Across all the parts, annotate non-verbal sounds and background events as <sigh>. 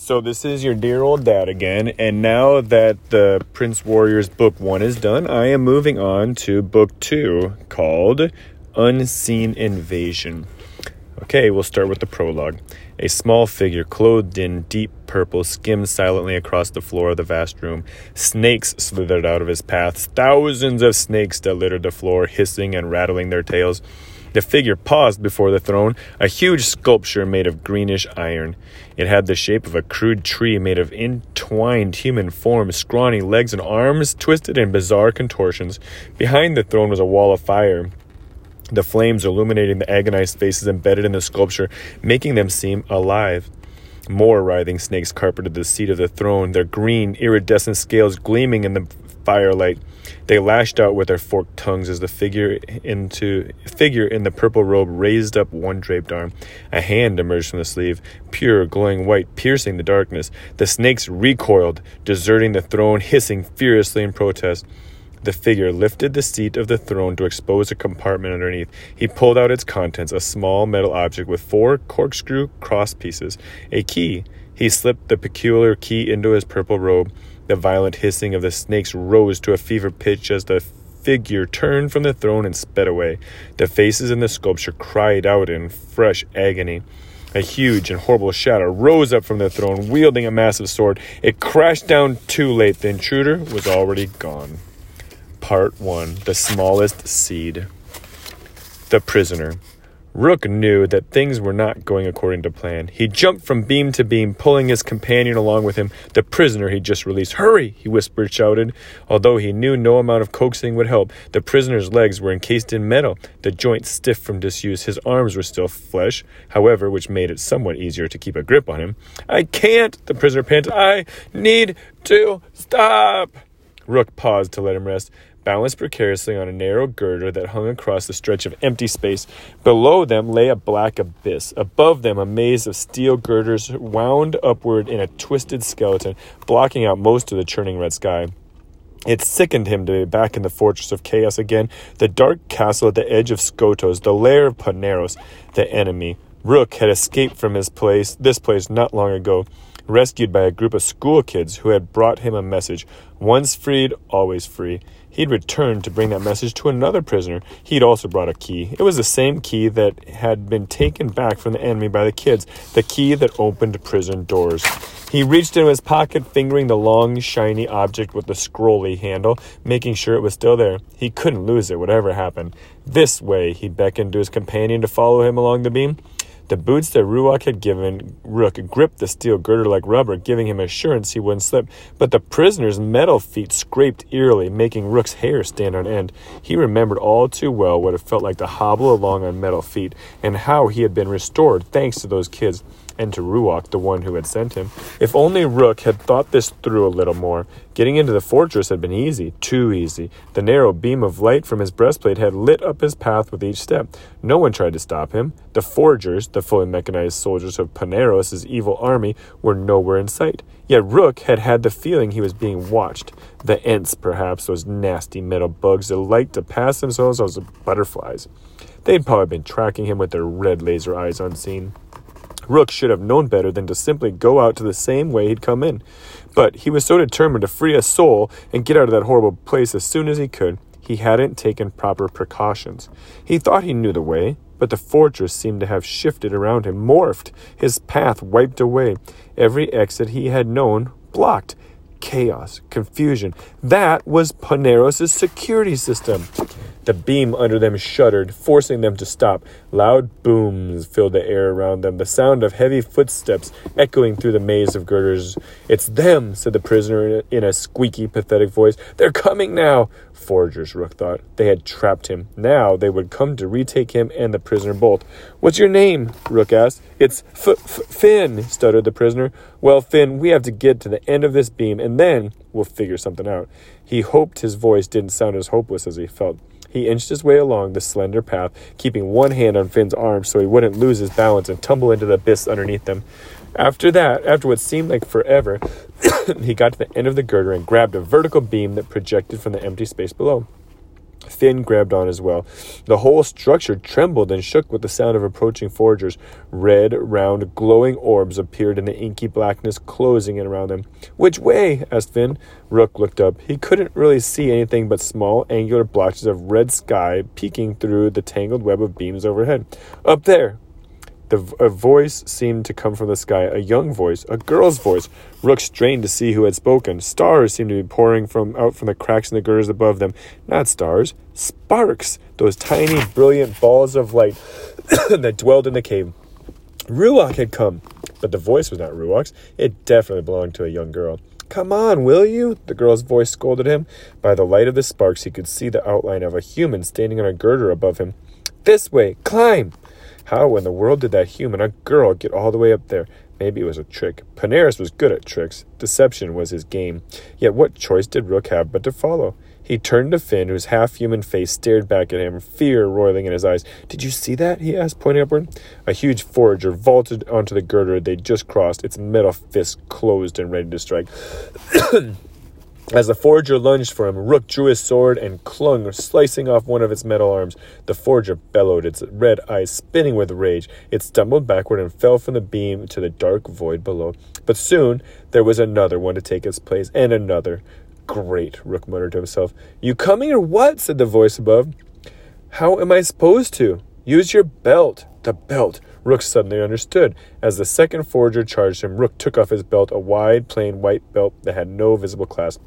So this is your dear old dad again, and now that the Prince Warriors book 1 is done, I am moving on to book 2 called Unseen Invasion. Okay, we'll start with the prologue. A small figure clothed in deep purple skimmed silently across the floor of the vast room. Snakes slithered out of his path, thousands of snakes that littered the floor, hissing and rattling their tails. The figure paused before the throne, a huge sculpture made of greenish iron. It had the shape of a crude tree made of entwined human forms, scrawny legs and arms twisted in bizarre contortions. Behind the throne was a wall of fire, the flames illuminating the agonized faces embedded in the sculpture, making them seem alive. More writhing snakes carpeted the seat of the throne, their green, iridescent scales gleaming in the firelight. They lashed out with their forked tongues as the figure into figure in the purple robe raised up one draped arm. A hand emerged from the sleeve, pure glowing white, piercing the darkness. The snakes recoiled, deserting the throne, hissing furiously in protest. The figure lifted the seat of the throne to expose a compartment underneath. He pulled out its contents, a small metal object with four corkscrew cross pieces, a key. He slipped the peculiar key into his purple robe. The violent hissing of the snakes rose to a fever pitch as the figure turned from the throne and sped away. The faces in the sculpture cried out in fresh agony. A huge and horrible shadow rose up from the throne, wielding a massive sword. It crashed down too late. The intruder was already gone. Part 1 The Smallest Seed. The Prisoner. Rook knew that things were not going according to plan. He jumped from beam to beam, pulling his companion along with him, the prisoner he'd just released. Hurry! he whispered, shouted. Although he knew no amount of coaxing would help, the prisoner's legs were encased in metal, the joints stiff from disuse. His arms were still flesh, however, which made it somewhat easier to keep a grip on him. I can't, the prisoner panted. I need to stop. Rook paused to let him rest balanced precariously on a narrow girder that hung across the stretch of empty space. Below them lay a black abyss. Above them, a maze of steel girders wound upward in a twisted skeleton, blocking out most of the churning red sky. It sickened him to be back in the fortress of chaos again, the dark castle at the edge of Skotos, the lair of Paneros, the enemy. Rook had escaped from his place, this place not long ago, rescued by a group of school kids who had brought him a message. Once freed, always free. He'd returned to bring that message to another prisoner. He'd also brought a key. It was the same key that had been taken back from the enemy by the kids, the key that opened prison doors. He reached into his pocket, fingering the long, shiny object with the scrolly handle, making sure it was still there. He couldn't lose it, whatever happened. This way, he beckoned to his companion to follow him along the beam. The boots that Ruach had given Rook gripped the steel girder like rubber, giving him assurance he wouldn't slip. But the prisoner's metal feet scraped eerily, making Rook's hair stand on end. He remembered all too well what it felt like to hobble along on metal feet, and how he had been restored thanks to those kids and to Ruach, the one who had sent him. If only Rook had thought this through a little more. Getting into the fortress had been easy, too easy. The narrow beam of light from his breastplate had lit up his path with each step. No one tried to stop him. The forgers, the fully mechanized soldiers of Paneros' evil army, were nowhere in sight. Yet Rook had had the feeling he was being watched. The Ents, perhaps, those nasty metal bugs that liked to pass themselves as butterflies. They'd probably been tracking him with their red laser eyes unseen. Rook should have known better than to simply go out to the same way he'd come in. But he was so determined to free a soul and get out of that horrible place as soon as he could, he hadn't taken proper precautions. He thought he knew the way, but the fortress seemed to have shifted around him, morphed, his path wiped away, every exit he had known blocked. Chaos, confusion. That was Paneros' security system. The beam under them shuddered, forcing them to stop. Loud booms filled the air around them, the sound of heavy footsteps echoing through the maze of girders. It's them, said the prisoner in a squeaky, pathetic voice. They're coming now. Forgers, Rook thought. They had trapped him. Now they would come to retake him and the prisoner both. What's your name? Rook asked. It's F- F- Finn, stuttered the prisoner. Well, Finn, we have to get to the end of this beam, and then we'll figure something out. He hoped his voice didn't sound as hopeless as he felt. He inched his way along the slender path, keeping one hand on Finn's arm so he wouldn't lose his balance and tumble into the abyss underneath them. After that, after what seemed like forever, <coughs> he got to the end of the girder and grabbed a vertical beam that projected from the empty space below. Finn grabbed on as well. The whole structure trembled and shook with the sound of approaching foragers. Red, round, glowing orbs appeared in the inky blackness, closing in around them. Which way? asked Finn. Rook looked up. He couldn't really see anything but small, angular blotches of red sky peeking through the tangled web of beams overhead. Up there, the, a voice seemed to come from the sky, a young voice, a girl's voice. Rook strained to see who had spoken. Stars seemed to be pouring from out from the cracks in the girders above them. Not stars, sparks, those tiny, brilliant balls of light <coughs> that dwelled in the cave. Ruach had come, but the voice was not Ruach's. It definitely belonged to a young girl. Come on, will you? The girl's voice scolded him. By the light of the sparks, he could see the outline of a human standing on a girder above him. This way, climb! How in the world did that human, a girl, get all the way up there? Maybe it was a trick. Paneros was good at tricks. Deception was his game. Yet what choice did Rook have but to follow? He turned to Finn, whose half human face stared back at him, fear roiling in his eyes. Did you see that? he asked, pointing upward. A huge forager vaulted onto the girder they'd just crossed, its metal fist closed and ready to strike. <clears throat> As the forger lunged for him, Rook drew his sword and clung, slicing off one of its metal arms. The forger bellowed, its red eyes spinning with rage. It stumbled backward and fell from the beam to the dark void below. But soon there was another one to take its place, and another. Great, Rook muttered to himself. You coming or what? said the voice above. How am I supposed to? Use your belt. The belt. Rook suddenly understood. As the second forager charged him, Rook took off his belt, a wide, plain white belt that had no visible clasp.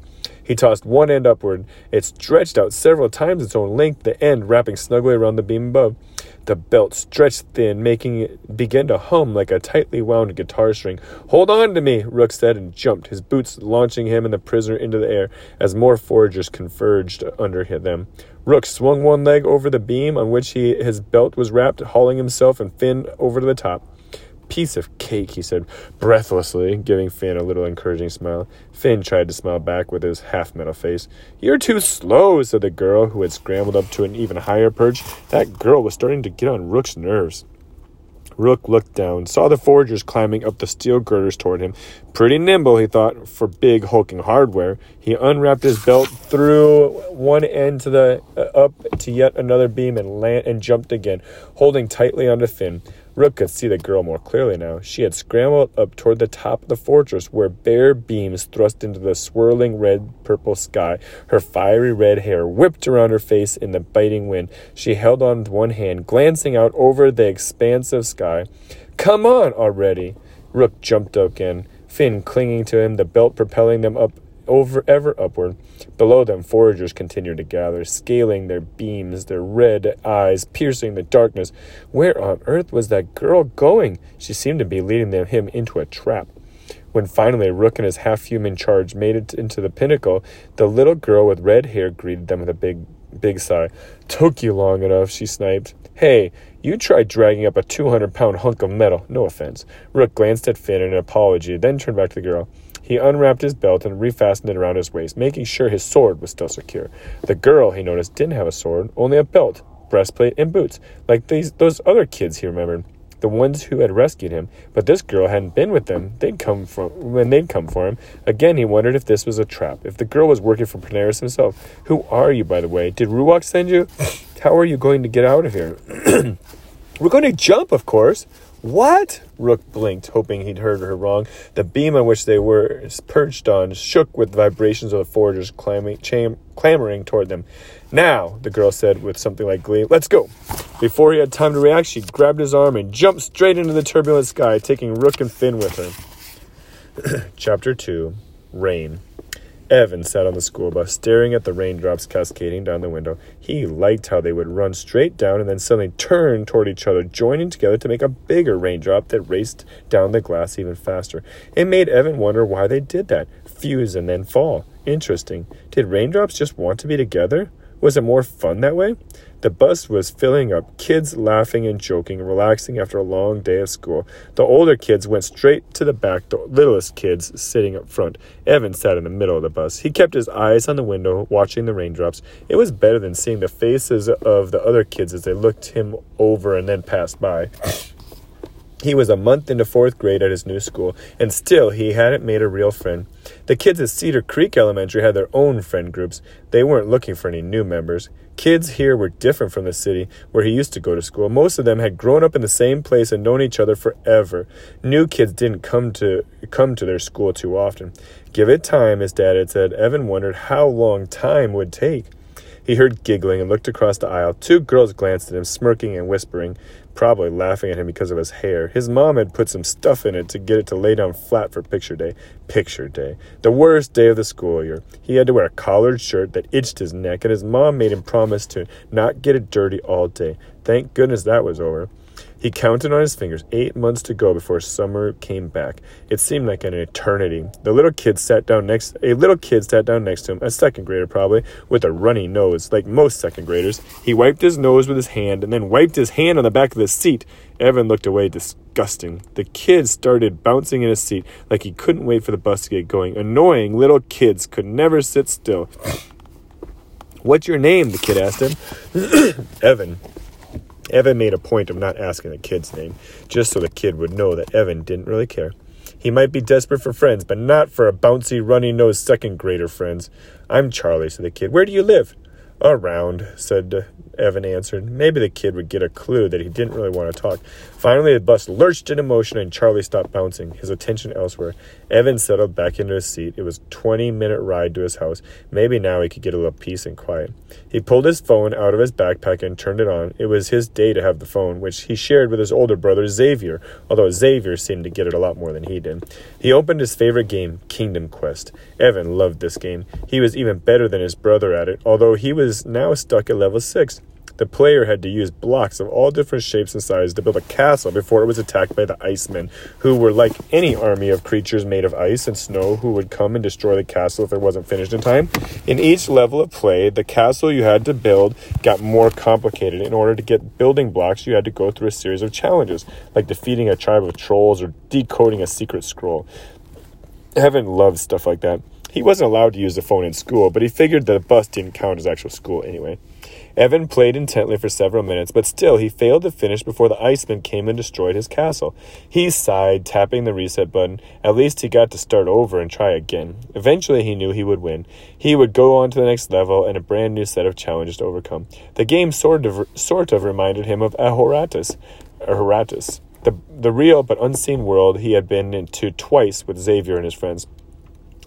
He tossed one end upward. It stretched out several times its own length, the end wrapping snugly around the beam above. The belt stretched thin, making it begin to hum like a tightly wound guitar string. Hold on to me, Rook said, and jumped, his boots launching him and the prisoner into the air as more foragers converged under them. Rook swung one leg over the beam on which he, his belt was wrapped, hauling himself and Finn over to the top piece of cake, he said breathlessly, giving Finn a little encouraging smile. Finn tried to smile back with his half metal face. You're too slow, said the girl, who had scrambled up to an even higher perch. That girl was starting to get on Rook's nerves. Rook looked down, saw the foragers climbing up the steel girders toward him. Pretty nimble, he thought, for big hulking hardware. He unwrapped his belt, threw one end to the uh, up to yet another beam, and land and jumped again, holding tightly onto Finn. Rook could see the girl more clearly now. She had scrambled up toward the top of the fortress, where bare beams thrust into the swirling red purple sky. Her fiery red hair whipped around her face in the biting wind. She held on with one hand, glancing out over the expanse of sky. Come on already! Rook jumped up again, Finn clinging to him, the belt propelling them up over ever upward. Below them, foragers continued to gather, scaling their beams, their red eyes piercing the darkness. Where on earth was that girl going? She seemed to be leading them, him into a trap. When finally Rook and his half human charge made it into the pinnacle, the little girl with red hair greeted them with a big, big sigh. Took you long enough, she sniped. Hey, you tried dragging up a 200 pound hunk of metal. No offense. Rook glanced at Finn in an apology, then turned back to the girl. He unwrapped his belt and refastened it around his waist, making sure his sword was still secure. The girl, he noticed, didn't have a sword, only a belt, breastplate, and boots, like these those other kids he remembered, the ones who had rescued him. But this girl hadn't been with them. They'd come from when they'd come for him. Again, he wondered if this was a trap. If the girl was working for Paneros himself. Who are you, by the way? Did Ruach send you? How are you going to get out of here? <clears throat> We're going to jump, of course. What? Rook blinked, hoping he'd heard her wrong. The beam on which they were perched on shook with the vibrations of the foragers cham- clamoring toward them. Now, the girl said with something like glee, let's go. Before he had time to react, she grabbed his arm and jumped straight into the turbulent sky, taking Rook and Finn with her. <clears throat> Chapter 2 Rain. Evan sat on the school bus, staring at the raindrops cascading down the window. He liked how they would run straight down and then suddenly turn toward each other, joining together to make a bigger raindrop that raced down the glass even faster. It made Evan wonder why they did that fuse and then fall. Interesting. Did raindrops just want to be together? Was it more fun that way? The bus was filling up, kids laughing and joking, relaxing after a long day of school. The older kids went straight to the back, the littlest kids sitting up front. Evan sat in the middle of the bus. He kept his eyes on the window, watching the raindrops. It was better than seeing the faces of the other kids as they looked him over and then passed by. He was a month into fourth grade at his new school, and still he hadn't made a real friend. The kids at Cedar Creek Elementary had their own friend groups. They weren't looking for any new members. Kids here were different from the city where he used to go to school. Most of them had grown up in the same place and known each other forever. New kids didn't come to come to their school too often. Give it time, his dad had said. Evan wondered how long time would take. He heard giggling and looked across the aisle. Two girls glanced at him, smirking and whispering, probably laughing at him because of his hair. His mom had put some stuff in it to get it to lay down flat for picture day. Picture day. The worst day of the school year. He had to wear a collared shirt that itched his neck, and his mom made him promise to not get it dirty all day. Thank goodness that was over. He counted on his fingers, eight months to go before summer came back. It seemed like an eternity. The little kid sat down next a little kid sat down next to him, a second grader probably, with a runny nose, like most second graders. He wiped his nose with his hand and then wiped his hand on the back of the seat. Evan looked away disgusting. The kid started bouncing in his seat like he couldn't wait for the bus to get going. Annoying little kids could never sit still. <clears throat> What's your name? the kid asked him. <clears throat> Evan. Evan made a point of not asking the kid's name, just so the kid would know that Evan didn't really care. He might be desperate for friends, but not for a bouncy, runny nosed second grader friends. I'm Charlie, said the kid. Where do you live? Around, said Evan answered. Maybe the kid would get a clue that he didn't really want to talk. Finally, the bus lurched into motion and Charlie stopped bouncing, his attention elsewhere. Evan settled back into his seat. It was a 20 minute ride to his house. Maybe now he could get a little peace and quiet. He pulled his phone out of his backpack and turned it on. It was his day to have the phone, which he shared with his older brother Xavier, although Xavier seemed to get it a lot more than he did. He opened his favorite game, Kingdom Quest. Evan loved this game. He was even better than his brother at it, although he was now stuck at level 6. The player had to use blocks of all different shapes and sizes to build a castle before it was attacked by the Icemen, who were like any army of creatures made of ice and snow who would come and destroy the castle if it wasn't finished in time. In each level of play, the castle you had to build got more complicated. In order to get building blocks, you had to go through a series of challenges, like defeating a tribe of trolls or decoding a secret scroll. Evan loved stuff like that. He wasn't allowed to use the phone in school, but he figured that the bus didn't count as actual school anyway. Evan played intently for several minutes, but still he failed to finish before the Iceman came and destroyed his castle. He sighed, tapping the reset button. At least he got to start over and try again. Eventually he knew he would win. He would go on to the next level and a brand new set of challenges to overcome. The game sort of, sort of reminded him of Ahoratos. Ahoratos. The, the real but unseen world he had been into twice with Xavier and his friends.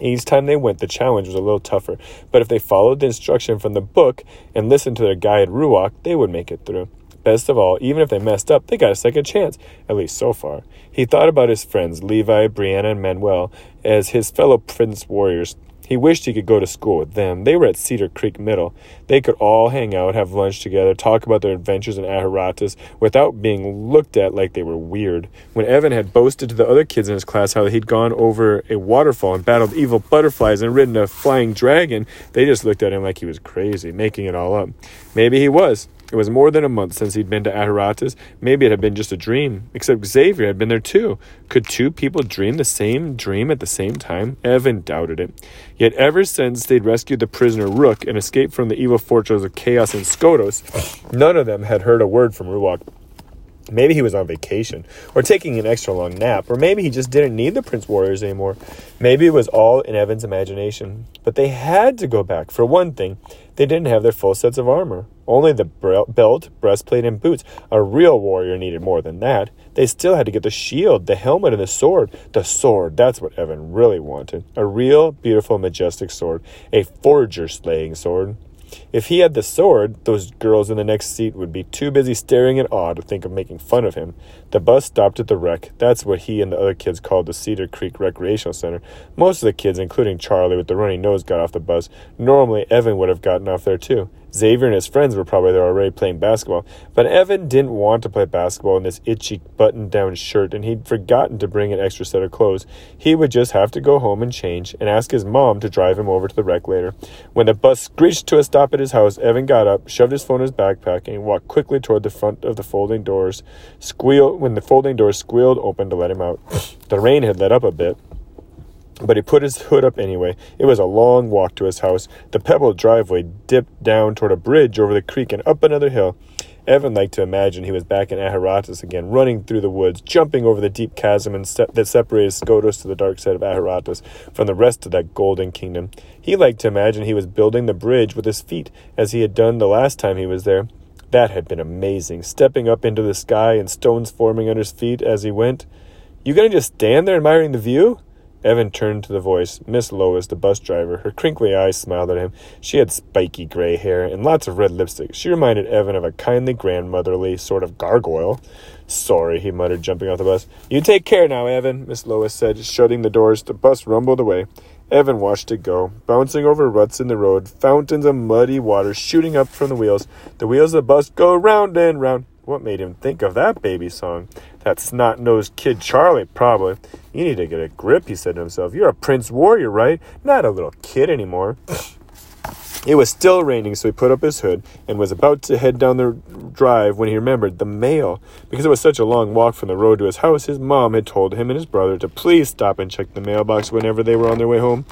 Each time they went, the challenge was a little tougher, but if they followed the instruction from the book and listened to their guide Ruach, they would make it through. Best of all, even if they messed up, they got a second chance, at least so far. He thought about his friends, Levi, Brianna, and Manuel, as his fellow Prince warriors. He wished he could go to school with them. They were at Cedar Creek Middle. They could all hang out, have lunch together, talk about their adventures in Ahoratos without being looked at like they were weird. When Evan had boasted to the other kids in his class how he'd gone over a waterfall and battled evil butterflies and ridden a flying dragon, they just looked at him like he was crazy, making it all up. Maybe he was. It was more than a month since he'd been to Ahoratos. Maybe it had been just a dream, except Xavier had been there too. Could two people dream the same dream at the same time? Evan doubted it. Yet ever since they'd rescued the prisoner Rook and escaped from the evil fortress of Chaos and Skotos, none of them had heard a word from Ruach. Maybe he was on vacation, or taking an extra long nap, or maybe he just didn't need the Prince Warriors anymore. Maybe it was all in Evan's imagination. But they had to go back. For one thing, they didn't have their full sets of armor. Only the belt, breastplate, and boots. A real warrior needed more than that. They still had to get the shield, the helmet, and the sword. The sword, that's what Evan really wanted. A real, beautiful, majestic sword. A forger slaying sword. If he had the sword, those girls in the next seat would be too busy staring in awe to think of making fun of him. The bus stopped at the wreck. That's what he and the other kids called the Cedar Creek Recreational Center. Most of the kids, including Charlie with the runny nose, got off the bus. Normally, Evan would have gotten off there too. Xavier and his friends were probably there already playing basketball, but Evan didn't want to play basketball in this itchy button down shirt, and he'd forgotten to bring an extra set of clothes. He would just have to go home and change and ask his mom to drive him over to the wreck later. When the bus screeched to a stop at his house, Evan got up, shoved his phone in his backpack, and walked quickly toward the front of the folding doors. Squeal when the folding doors squealed open to let him out. <sniffs> The rain had let up a bit. But he put his hood up anyway. It was a long walk to his house. The pebbled driveway dipped down toward a bridge over the creek and up another hill. Evan liked to imagine he was back in Ahoratos again, running through the woods, jumping over the deep chasm that separated Skotos to the dark side of Ahoratos from the rest of that golden kingdom. He liked to imagine he was building the bridge with his feet, as he had done the last time he was there. That had been amazing, stepping up into the sky and stones forming under his feet as he went. You gonna just stand there admiring the view? Evan turned to the voice. Miss Lois, the bus driver. Her crinkly eyes smiled at him. She had spiky gray hair and lots of red lipstick. She reminded Evan of a kindly, grandmotherly sort of gargoyle. Sorry, he muttered, jumping off the bus. You take care now, Evan, Miss Lois said, shutting the doors. The bus rumbled away. Evan watched it go, bouncing over ruts in the road, fountains of muddy water shooting up from the wheels. The wheels of the bus go round and round. What made him think of that baby song? That snot nosed kid Charlie, probably. You need to get a grip, he said to himself. You're a prince warrior, right? Not a little kid anymore. It was still raining, so he put up his hood and was about to head down the drive when he remembered the mail. Because it was such a long walk from the road to his house, his mom had told him and his brother to please stop and check the mailbox whenever they were on their way home.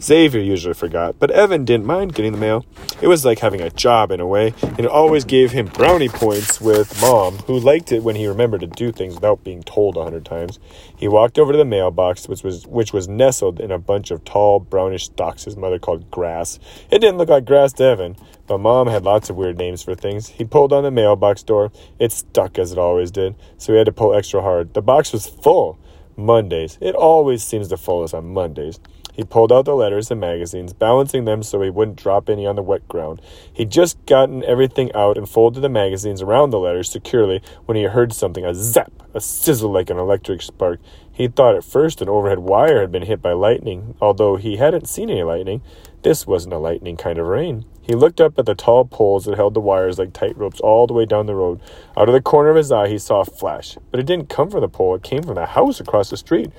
Xavier usually forgot, but Evan didn't mind getting the mail. It was like having a job in a way, and it always gave him brownie points with mom, who liked it when he remembered to do things without being told a hundred times. He walked over to the mailbox, which was which was nestled in a bunch of tall brownish stalks his mother called grass. It didn't look like grass to Evan, but Mom had lots of weird names for things. He pulled on the mailbox door. It stuck as it always did, so he had to pull extra hard. The box was full. Mondays. It always seems to fool us on Mondays. He pulled out the letters and magazines, balancing them so he wouldn't drop any on the wet ground. He'd just gotten everything out and folded the magazines around the letters securely when he heard something a zap, a sizzle like an electric spark. He thought at first an overhead wire had been hit by lightning, although he hadn't seen any lightning. This wasn't a lightning kind of rain. He looked up at the tall poles that held the wires like tight ropes all the way down the road. Out of the corner of his eye, he saw a flash, but it didn't come from the pole, it came from the house across the street.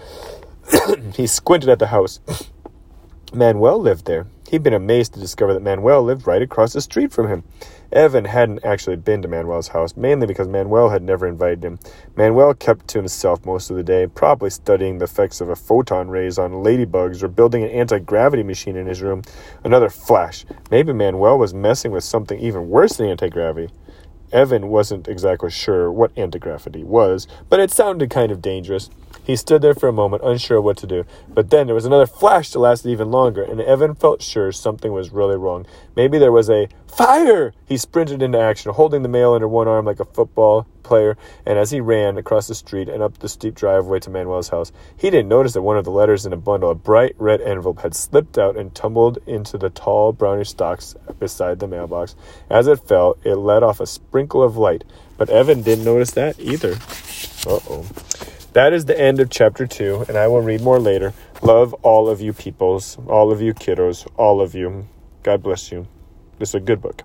<coughs> he squinted at the house. <coughs> Manuel lived there. He'd been amazed to discover that Manuel lived right across the street from him. Evan hadn't actually been to Manuel's house, mainly because Manuel had never invited him. Manuel kept to himself most of the day, probably studying the effects of a photon rays on ladybugs or building an anti gravity machine in his room. Another flash. Maybe Manuel was messing with something even worse than anti gravity. Evan wasn't exactly sure what anti gravity was, but it sounded kind of dangerous. He stood there for a moment, unsure what to do. But then there was another flash that lasted even longer, and Evan felt sure something was really wrong. Maybe there was a fire! He sprinted into action, holding the mail under one arm like a football player, and as he ran across the street and up the steep driveway to Manuel's house, he didn't notice that one of the letters in a bundle, a bright red envelope, had slipped out and tumbled into the tall brownish stalks beside the mailbox. As it fell, it let off a sprinkle of light, but Evan didn't notice that either. Uh oh. That is the end of chapter two, and I will read more later. Love all of you peoples, all of you kiddos, all of you. God bless you. This is a good book.